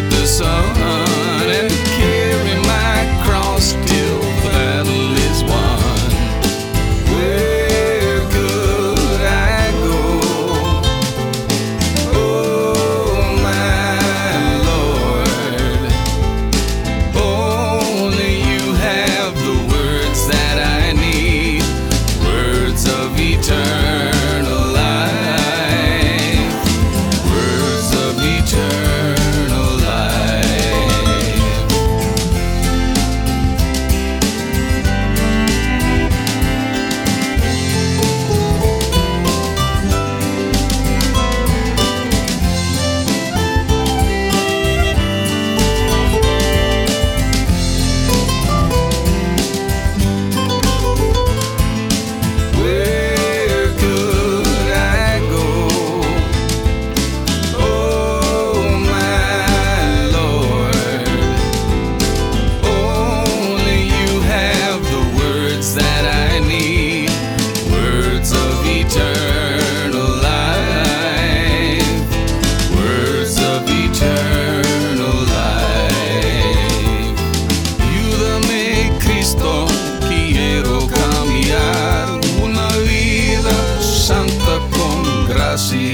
like the sun and carry my cross till the battle is won. Where could I go? Oh, my Lord, only you have the words that I need, words of eternity.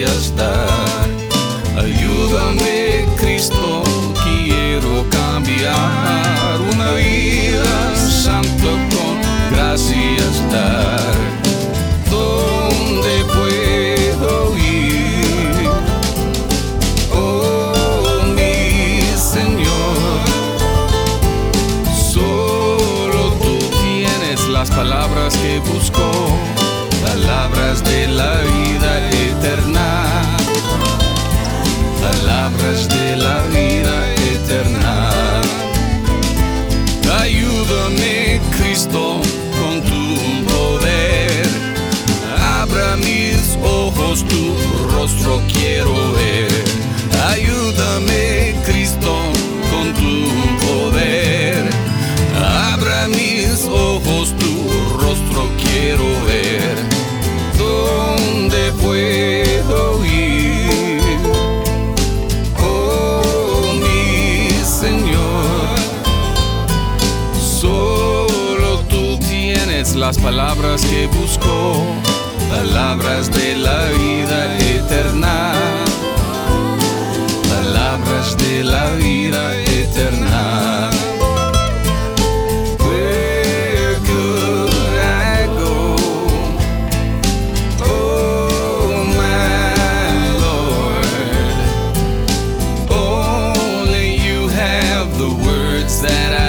just the Con tu poder, abra mis ojos tu las palabras que busco, palabras de la vida eterna, palabras de la vida eterna. that I